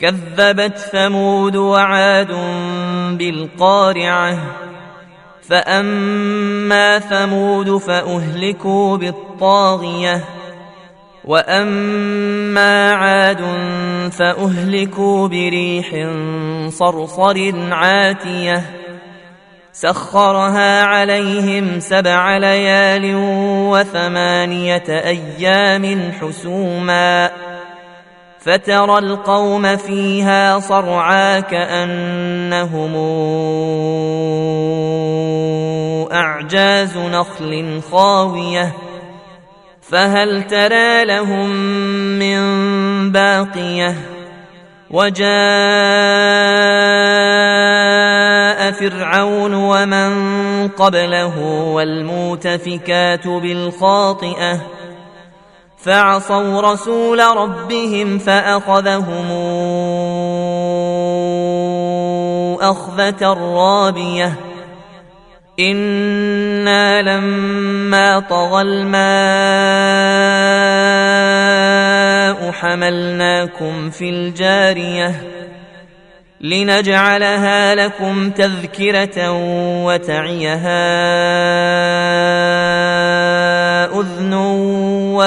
كذبت ثمود وعاد بالقارعة فأما ثمود فأهلكوا بالطاغية وأما عاد فأهلكوا بريح صرصر عاتية. سخرها عليهم سبع ليال وثمانية أيام حسوماً. فترى القوم فيها صرعا كأنهم أعجاز نخل خاوية. فهل ترى لهم من باقية؟ وجاء فرعون ومن قبله والمؤتفكات بالخاطئة. فعصوا رسول ربهم فأخذهم أخذة رابية. إنا لما طغى الماء حملناكم في الجارية. لنجعلها لكم تذكرة وتعيها أذن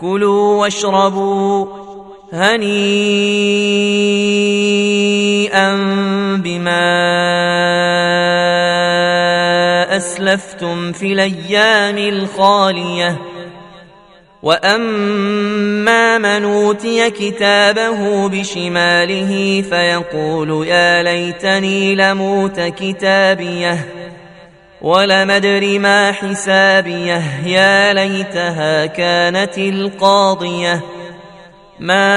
كلوا واشربوا هنيئا بما أسلفتم في الأيام الخالية. وأما من أوتي كتابه بشماله فيقول يا ليتني لموت كتابيه. ولم أدر ما حسابيه يا ليتها كانت القاضية. ما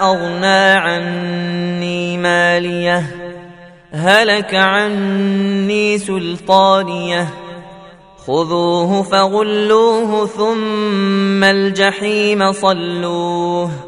أغنى عني مالية هلك عني سلطانية. خذوه فغلوه ثم الجحيم صلوه.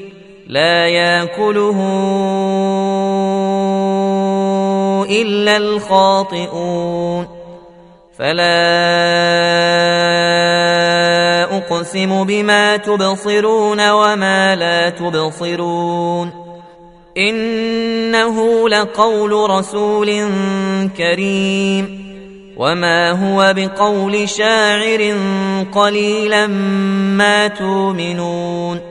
لا ياكله إلا الخاطئون. فلا أقسم بما تبصرون وما لا تبصرون. إنه لقول رسول كريم. وما هو بقول شاعر قليلا ما تؤمنون.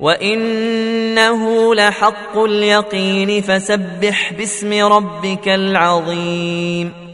وانه لحق اليقين فسبح باسم ربك العظيم